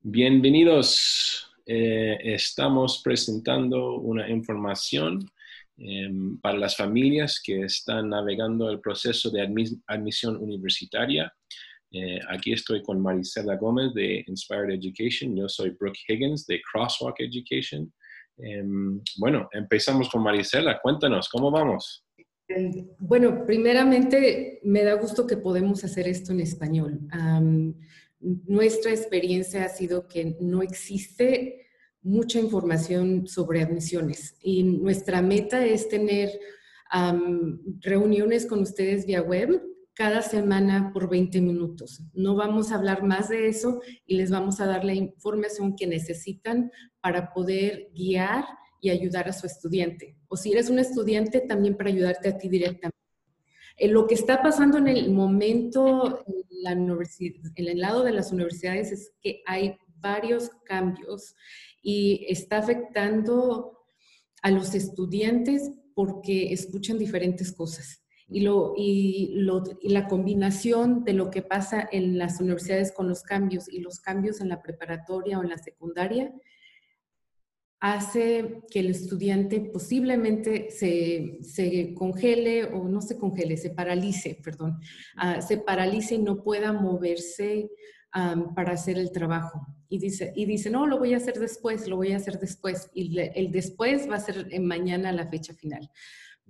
Bienvenidos. Eh, estamos presentando una información em, para las familias que están navegando el proceso de admisión universitaria. Eh, aquí estoy con Marisela Gómez de Inspired Education. Yo soy Brooke Higgins de Crosswalk Education. Em, bueno, empezamos con Marisela. Cuéntanos, ¿cómo vamos? Bueno, primeramente me da gusto que podemos hacer esto en español nuestra experiencia ha sido que no existe mucha información sobre admisiones y nuestra meta es tener reuniones con ustedes vía web cada semana por 20 minutos. No vamos a hablar más de eso y les vamos a dar la información que necesitan para poder guiar y ayudar a su estudiante. O si eres un estudiante, también para ayudarte a ti directamente. En lo que está pasando en el momento en el lado de las universidades es que hay varios cambios y está afectando a los estudiantes porque escuchan diferentes cosas. Y, lo, y, y, la combinación de lo que pasa en las universidades con los cambios y los cambios en la preparatoria o en la secundaria hace que el estudiante posiblemente se, congele o no se congele, se paralice, perdón, ah, se paralice y no pueda moverse para hacer el trabajo. Y dice, y dice, no, lo voy a hacer después, lo voy a hacer después. Y el después va a ser mañana la fecha final.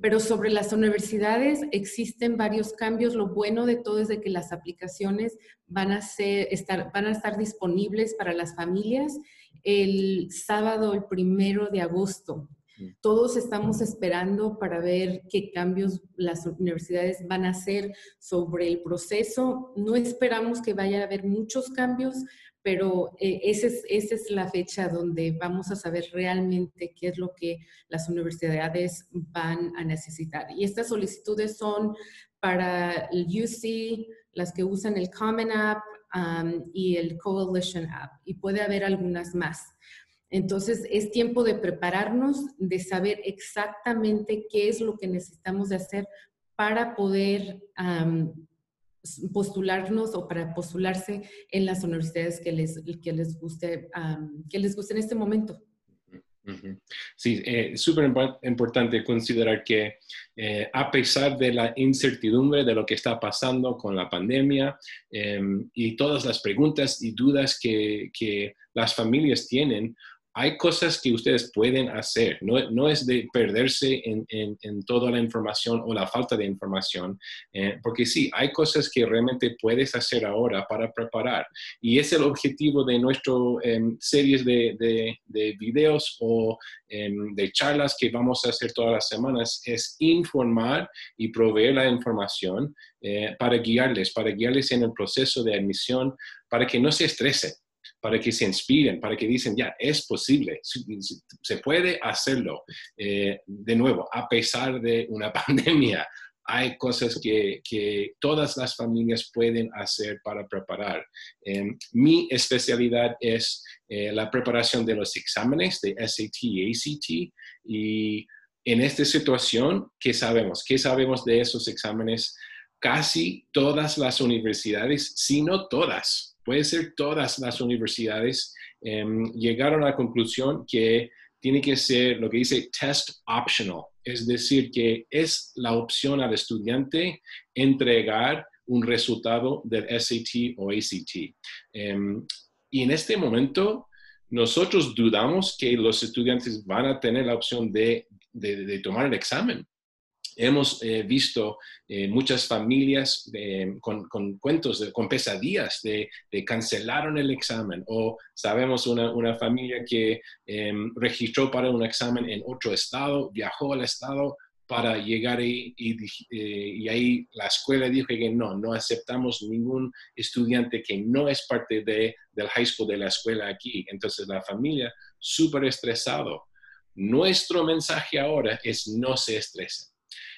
Pero sobre las universidades existen varios cambios. Lo bueno de todo es de que las aplicaciones van a, ser, estar, van a estar disponibles para las familias el sábado, el primero de agosto. Todos estamos esperando para ver qué cambios las universidades van a hacer sobre el proceso. No esperamos que vaya a haber muchos cambios, pero eh, esa, es, la fecha donde vamos a saber realmente qué es lo que las universidades van a necesitar. Y estas solicitudes son para el UC, las que usan el Common App um, y el Coalition App, y puede haber algunas más. Entonces, es tiempo de prepararnos, de saber exactamente qué es lo que necesitamos de hacer para poder um, postularnos o para postularse en las universidades que les, que les, guste, que les guste en este momento. Sí, es eh, súper importante considerar que eh, a pesar de la incertidumbre de lo que está pasando con la pandemia em, y todas las preguntas y dudas que, que las familias tienen, hay cosas que ustedes pueden hacer, no, es de perderse en, toda la información o la falta de información, eh, porque sí, hay cosas que realmente puedes hacer ahora para preparar. Y es el objetivo de nuestras em, series de, de, videos o em, de charlas que vamos a hacer todas las semanas, es informar y proveer la información eh, para guiarles, para guiarles en el proceso de admisión, para que no se estresen para que se inspiren, para que dicen, ya, es posible, se puede hacerlo. Eh, de nuevo, a pesar de una pandemia, hay cosas que, que todas las familias pueden hacer para preparar. Em, mi especialidad es eh, la preparación de los exámenes de SAT y ACT y en esta situación, ¿qué sabemos? ¿Qué sabemos de esos exámenes? Casi todas las universidades, si no todas, puede ser todas las universidades, em, llegaron a la conclusión que tiene que ser lo que dice test optional, es decir, que es la opción al estudiante entregar un resultado del SAT o ACT. Em, y en este momento, nosotros dudamos que los estudiantes van a tener la opción de tomar el examen hemos eh, visto eh, muchas familias con, cuentos, con pesadillas de, cancelaron el examen o sabemos una, una familia que em, registró para un examen en otro estado, viajó al estado para llegar ahí y, eh, y, ahí la escuela dijo que no, no aceptamos ningún estudiante que no es parte de, del high school de la escuela aquí. Entonces la familia súper estresado. Nuestro mensaje ahora es no se estresen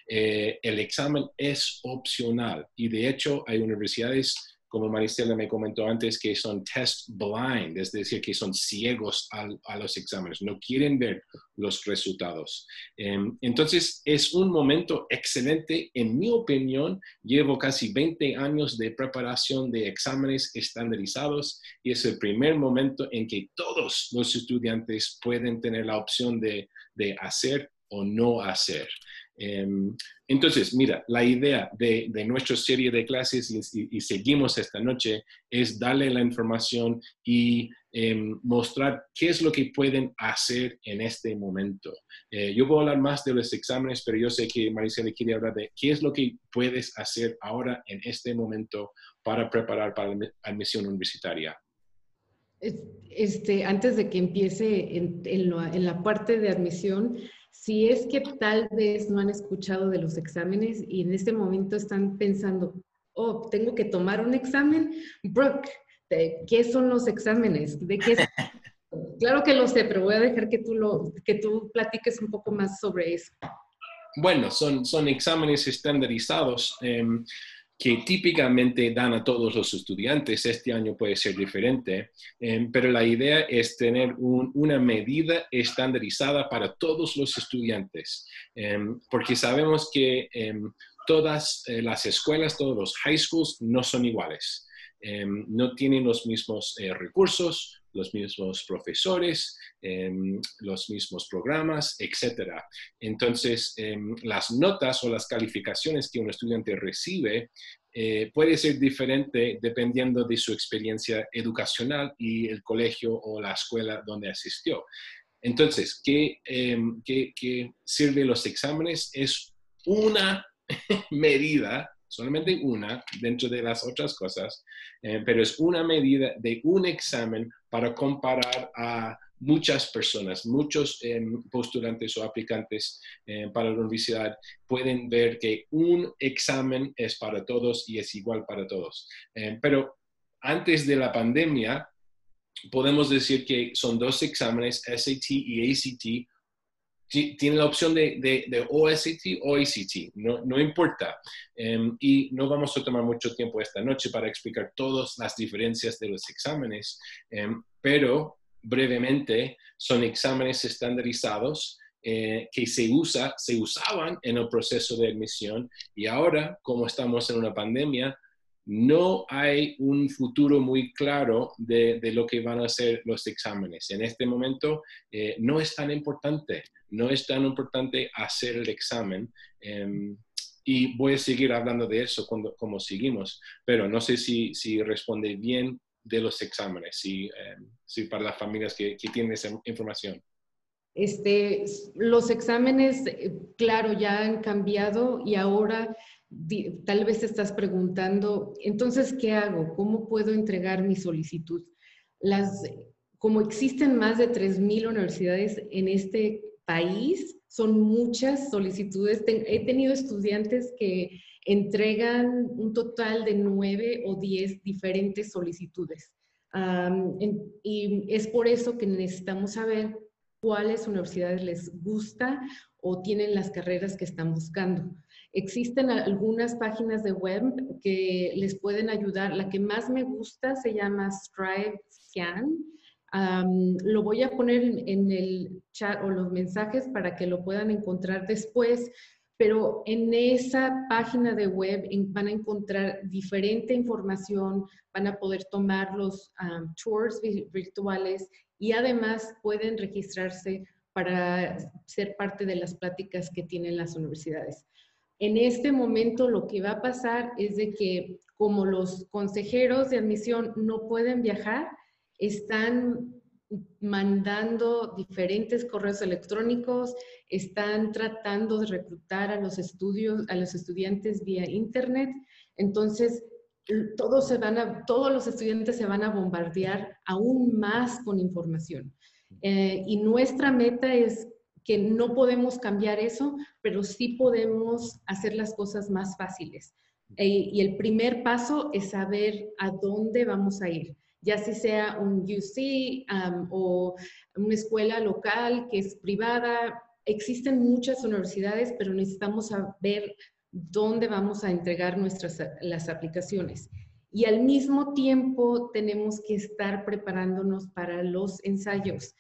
eh, el examen es opcional y de hecho hay universidades como Maricela me comentó antes, que son test blind, es decir, que son ciegos a, los exámenes, no quieren ver los resultados. Em, entonces, es un momento excelente, en mi opinión, llevo casi 20 años de preparación de exámenes estandarizados y es el primer momento en que todos los estudiantes pueden tener la opción de hacer o no hacer. Em, entonces, mira, la idea de, nuestra serie de clases y, seguimos esta noche es darle la información y em, mostrar qué es lo que pueden hacer en este momento. Eh, yo voy a hablar más de los exámenes, pero yo sé que Marisa le quiere hablar de qué es lo que puedes hacer ahora en este momento para preparar para la admisión universitaria. Este, antes de que empiece en, en la parte de admisión, si es que tal vez no han escuchado de los exámenes y en este momento están pensando, oh, tengo que tomar un examen, Brooke, ¿qué son los exámenes? ¿De qué claro que lo sé, pero voy a dejar que tú, lo, que tú platiques un poco más sobre eso. Bueno, son, son exámenes estandarizados. Em, que típicamente dan a todos los estudiantes. Este año puede ser diferente, em, pero la idea es tener una medida estandarizada para todos los estudiantes, em, porque sabemos que em, todas eh, las escuelas, todos los high schools no son iguales. no tienen los mismos eh, recursos, los mismos profesores, em, los mismos programas, etc. Entonces, em, las notas o las calificaciones que un estudiante recibe eh, puede ser diferente dependiendo de su experiencia educacional y el colegio o la escuela donde asistió. Entonces, ¿qué, em, qué, qué sirve los exámenes? Es una medida solamente una dentro de las otras cosas, eh, pero es una medida de un examen para comparar a muchas personas, muchos em, postulantes o aplicantes eh, para la universidad pueden ver que un examen es para todos y es igual para todos. Eh, pero antes de la pandemia, podemos decir que son dos exámenes, SAT y ACT, tiene la opción de, de, OST o ACT, no, no importa. Em, y no vamos a tomar mucho tiempo esta noche para explicar todas las diferencias de los exámenes, em, pero brevemente son exámenes estandarizados eh, que se, usa, se usaban en el proceso de admisión y ahora, como estamos en una pandemia, no hay un futuro muy claro de, lo que van a ser los exámenes. En este momento eh, no es tan importante, no es tan importante hacer el examen. Em, y voy a seguir hablando de eso cuando, como seguimos, pero no sé si, si responde bien de los exámenes, si, em, para las familias que, que tienen esa información. Este, los exámenes, eh, claro, ya han cambiado y ahora tal vez estás preguntando, entonces, ¿qué hago? ¿Cómo puedo entregar mi solicitud? Como existen más de 3.000 universidades en este país, son muchas solicitudes. he tenido estudiantes que entregan un total de 9 o 10 diferentes solicitudes. y es por eso que necesitamos saber cuáles universidades les gusta o tienen las carreras que están buscando. Existen algunas páginas de web que les pueden ayudar. La que más me gusta se llama Strive Scan. lo voy a poner en, el chat o los mensajes para que lo puedan encontrar después, pero en esa página de web van a encontrar diferente información, van a poder tomar los tours virtuales y además pueden registrarse para ser parte de las pláticas que tienen las universidades. En este momento lo que va a pasar es de que como los consejeros de admisión no pueden viajar, están mandando diferentes correos electrónicos, están tratando de reclutar a los estudios, a los estudiantes vía internet. Entonces, todos, se van a, todos los estudiantes se van a bombardear aún más con información. Eh, y nuestra meta es que no podemos cambiar eso, pero sí podemos hacer las cosas más fáciles. Eh, y el primer paso es saber a dónde vamos a ir, ya si sea un UC o una escuela local que es privada. Existen muchas universidades, pero necesitamos saber dónde vamos a entregar nuestras las aplicaciones. y al mismo tiempo tenemos que estar preparándonos para los ensayos.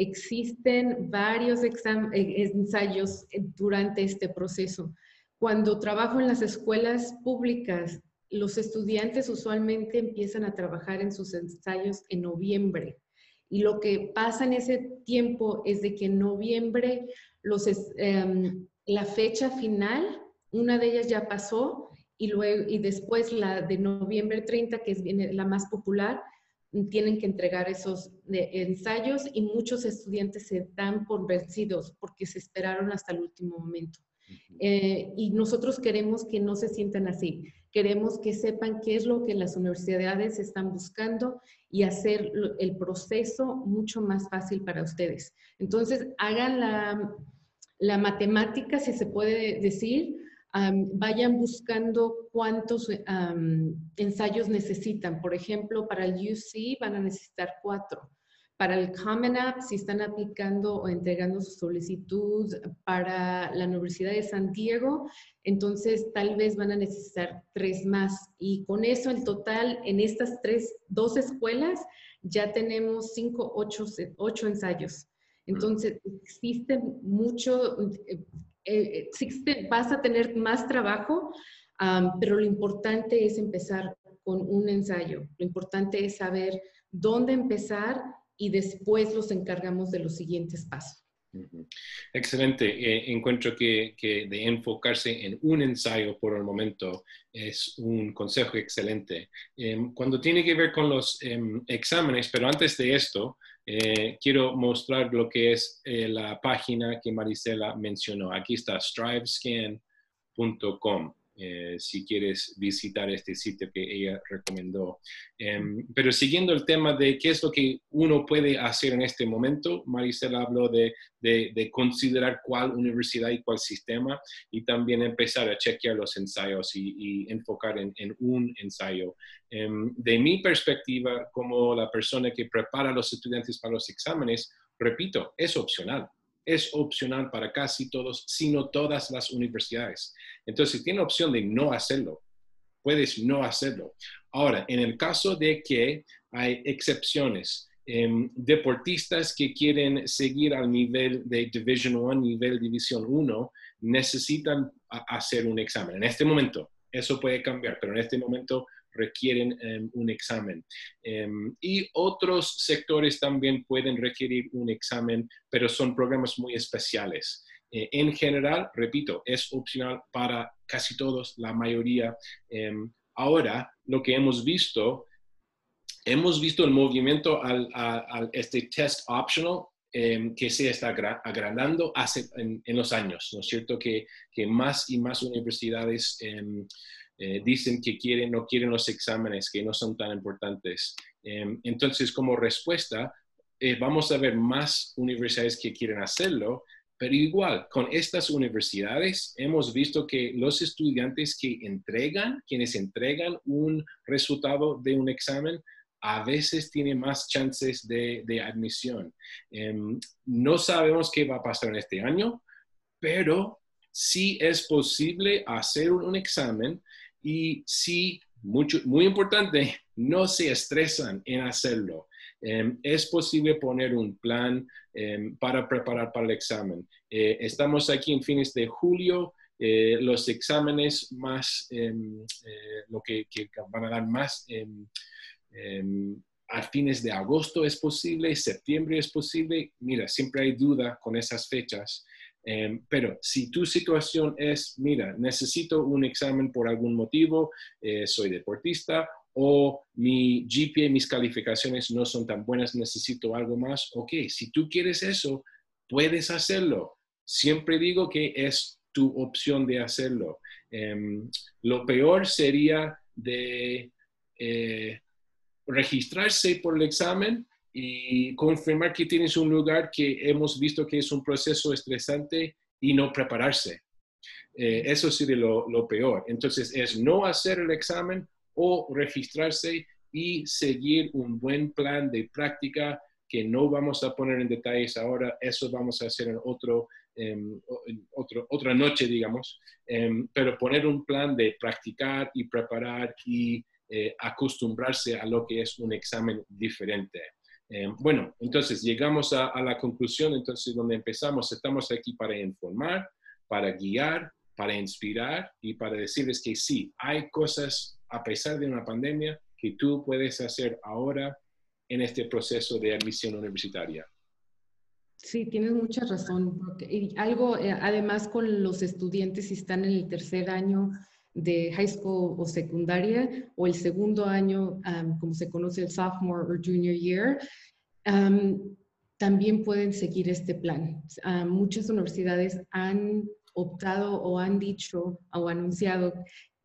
Existen varios eh, ensayos durante este proceso. Cuando trabajo en las escuelas públicas, los estudiantes usualmente empiezan a trabajar en sus ensayos en noviembre. Y lo que pasa en ese tiempo es de que en noviembre em, la fecha final, una de ellas ya pasó y, luego, y después la de noviembre 30, que es la más popular, tienen que entregar esos ensayos y muchos estudiantes se dan por vencidos porque se esperaron hasta el último momento. Eh, y nosotros queremos que no se sientan así. Queremos que sepan qué es lo que las universidades están buscando y hacer el proceso mucho más fácil para ustedes. Entonces, hagan la, la matemática, si se puede decir, vayan buscando cuántos ensayos necesitan. Por ejemplo, para el UC van a necesitar cuatro. Para el Common App, si están aplicando o entregando su solicitud para la Universidad de San Diego, entonces tal vez van a necesitar tres más. Y con eso, el total en estas tres, dos escuelas, ya tenemos cinco, ocho, ocho ensayos. Entonces, existe mucho, eh, existe, vas a tener más trabajo, pero lo importante es empezar con un ensayo. Lo importante es saber dónde empezar y después los encargamos de los siguientes pasos. Excelente. Eh, encuentro que, de enfocarse en un ensayo por el momento es un consejo excelente. Em, cuando tiene que ver con los em, exámenes, pero antes de esto, eh, quiero mostrar lo que es eh, la página que Marisela mencionó. Aquí está strivescan.com. Eh, si quieres visitar este sitio que ella recomendó. Em, pero siguiendo el tema de qué es lo que uno puede hacer en este momento, Marisela habló de, de, considerar cuál universidad y cuál sistema y también empezar a chequear los ensayos y, enfocar en, en, un ensayo. Em, de mi perspectiva, como la persona que prepara a los estudiantes para los exámenes, repito, es opcional es opcional para casi todos, sino todas las universidades. Entonces, tiene opción de no hacerlo. Puedes no hacerlo. Ahora, en el caso de que hay excepciones, em, deportistas que quieren seguir al nivel de Division 1, nivel División 1, necesitan hacer un examen. En este momento, eso puede cambiar, pero en este momento requieren em, un examen. Em, y otros sectores también pueden requerir un examen, pero son programas muy especiales. Eh, en general, repito, es opcional para casi todos, la mayoría. Em, ahora, lo que hemos visto, hemos visto el movimiento al, este test optional que se está agrandando hace, en, los años, ¿no es cierto? Que, que más y más universidades dicen que quieren, no quieren los exámenes, que no son tan importantes. Em, entonces, como respuesta, eh, vamos a ver más universidades que quieren hacerlo, pero igual, con estas universidades hemos visto que los estudiantes que entregan, quienes entregan un resultado de un examen, a veces tienen más chances de, de admisión. Em, no sabemos qué va a pasar en este año, pero sí es posible hacer un examen y sí, mucho, muy importante, no se estresan en hacerlo. Em, es posible poner un plan em, para preparar para el examen. Eh, estamos aquí en fines de julio. Eh, los exámenes más, em, eh, lo que, que, van a dar más a fines de agosto es posible, septiembre es posible. Mira, siempre hay duda con esas fechas. Em, pero si tu situación es, mira, necesito un examen por algún motivo, eh, soy deportista o mi GPA, mis calificaciones no son tan buenas, necesito algo más, ok, si tú quieres eso, puedes hacerlo. Siempre digo que es tu opción de hacerlo. Em, lo peor sería de eh, registrarse por el examen y confirmar que tienes un lugar que hemos visto que es un proceso estresante y no prepararse. Eh, eso sería lo, lo, peor. Entonces, es no hacer el examen o registrarse y seguir un buen plan de práctica que no vamos a poner en detalles ahora. Eso vamos a hacer en, otro, em, otro otra noche, digamos. Em, pero poner un plan de practicar y preparar y eh, acostumbrarse a lo que es un examen diferente. Eh, bueno, entonces llegamos a, la conclusión, entonces donde empezamos, estamos aquí para informar, para guiar, para inspirar y para decirles que sí, hay cosas a pesar de una pandemia que tú puedes hacer ahora en este proceso de admisión universitaria. Sí, tienes mucha razón. Y algo, eh, además, con los estudiantes, si están en el tercer año de high school o secundaria, o el segundo año, como se conoce el sophomore o junior year, también pueden seguir este plan. muchas universidades han optado o han dicho o anunciado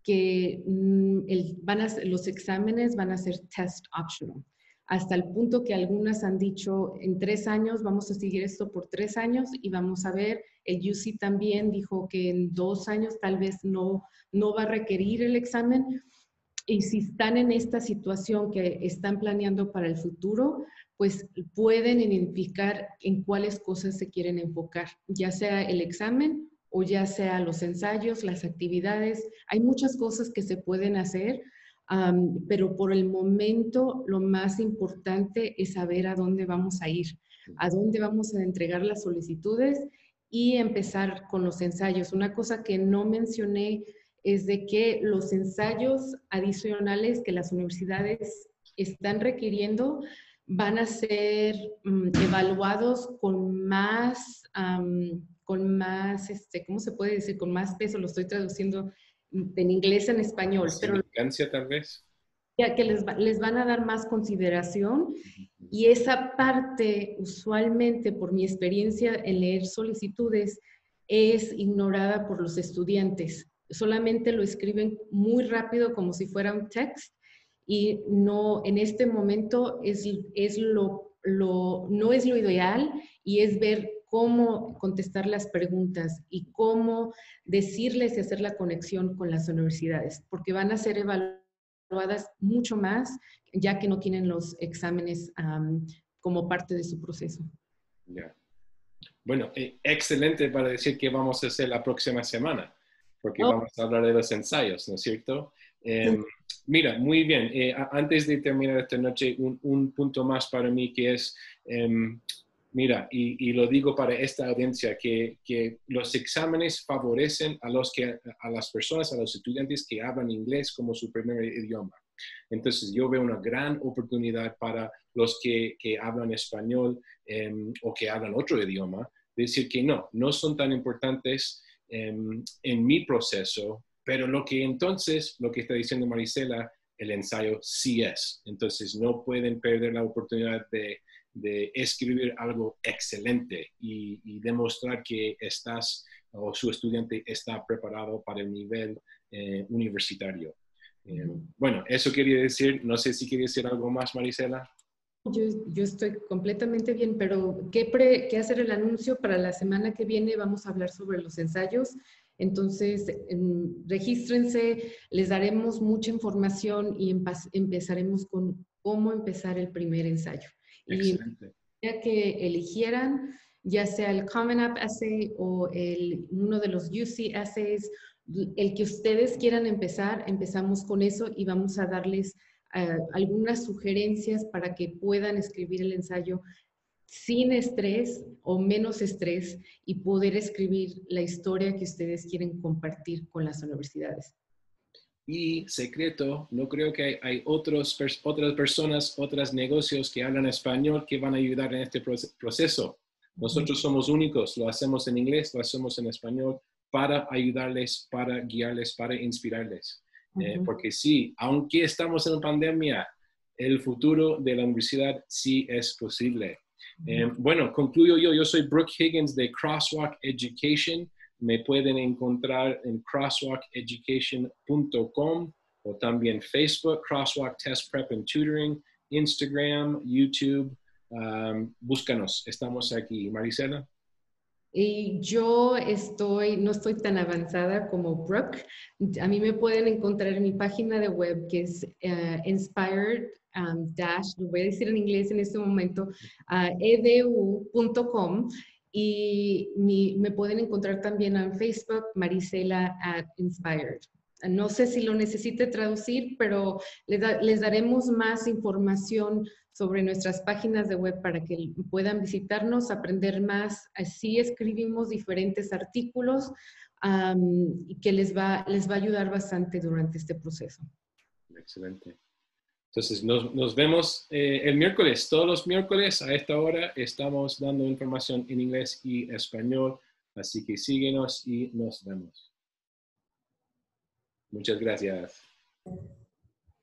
que mm, van a, los exámenes van a ser test optional hasta el punto que algunas han dicho en tres años, vamos a seguir esto por tres años y vamos a ver, el UC también dijo que en dos años tal vez no, no va a requerir el examen. Y si están en esta situación que están planeando para el futuro, pues pueden identificar en cuáles cosas se quieren enfocar, ya sea el examen o ya sea los ensayos, las actividades. Hay muchas cosas que se pueden hacer pero por el momento lo más importante es saber a dónde vamos a ir, a dónde vamos a entregar las solicitudes y empezar con los ensayos. Una cosa que no mencioné es de que los ensayos adicionales que las universidades están requiriendo van a ser mm, evaluados con más, con más, este, ¿cómo se puede decir? Con más peso, lo estoy traduciendo en inglés en español. Pero tal vez. Ya que les, les van a dar más consideración y esa parte usualmente por mi experiencia en leer solicitudes es ignorada por los estudiantes. Solamente lo escriben muy rápido como si fuera un text y no en este momento es, es lo, lo, no es lo ideal y es ver cómo contestar las preguntas y cómo decirles y hacer la conexión con las universidades, porque van a ser evaluadas mucho más ya que no tienen los exámenes como parte de su proceso. Bueno, eh, excelente para decir que vamos a hacer la próxima semana, porque oh. vamos a hablar de los ensayos, ¿no es cierto? Em, mira, muy bien. Eh, antes de terminar esta noche, un, punto más para mí que es em, Mira, y, lo digo para esta audiencia, que, los exámenes favorecen a, los que, a las personas, a los estudiantes que hablan inglés como su primer idioma. Entonces, yo veo una gran oportunidad para los que, hablan español em, o que hablan otro idioma, decir que no, no son tan importantes em, en mi proceso, pero lo que entonces, lo que está diciendo Marisela, el ensayo sí es. Entonces, no pueden perder la oportunidad de de escribir algo excelente y, demostrar que estás o su estudiante está preparado para el nivel eh, universitario. Eh, bueno, eso quería decir, no sé si quería decir algo más, Marisela. Yo, yo estoy completamente bien, pero ¿qué, pre, ¿qué hacer el anuncio? Para la semana que viene vamos a hablar sobre los ensayos. Entonces, regístrense, les daremos mucha información y empezaremos con cómo empezar el primer ensayo. Excelente. Y que eligieran, ya sea el Common App Essay o el, uno de los UC Essays, el que ustedes quieran empezar, empezamos con eso y vamos a darles eh, algunas sugerencias para que puedan escribir el ensayo sin estrés o menos estrés y poder escribir la historia que ustedes quieren compartir con las universidades. Y secreto, no creo que hay, otros, otras personas, otros negocios que hablan español que van a ayudar en este proceso. Nosotros somos únicos, lo hacemos en inglés, lo hacemos en español para ayudarles, para guiarles, para inspirarles. Eh, porque sí, aunque estamos en pandemia, el futuro de la universidad sí es posible. Eh, bueno, concluyo yo. Yo soy Brooke Higgins de Crosswalk Education. Me pueden encontrar en crosswalkeducation.com o también Facebook, Crosswalk Test Prep and Tutoring, Instagram, YouTube. Búscanos, estamos aquí. Marisela. Y yo estoy, no estoy tan avanzada como Brooke. A mí me pueden encontrar en mi página de web que es uh, inspired um, dash, lo voy a decir en inglés en este momento, edu.com y me pueden encontrar también en Facebook, Marisela at Inspired. no sé si lo necesite traducir, pero les, daremos más información sobre nuestras páginas de web para que puedan visitarnos, aprender más. Así escribimos diferentes artículos y que les va, les va a ayudar bastante durante este proceso. Excelente. Entonces, nos, vemos eh, el miércoles. Todos los miércoles a esta hora estamos dando información en inglés y español. Así que síguenos y nos vemos. Muchas gracias.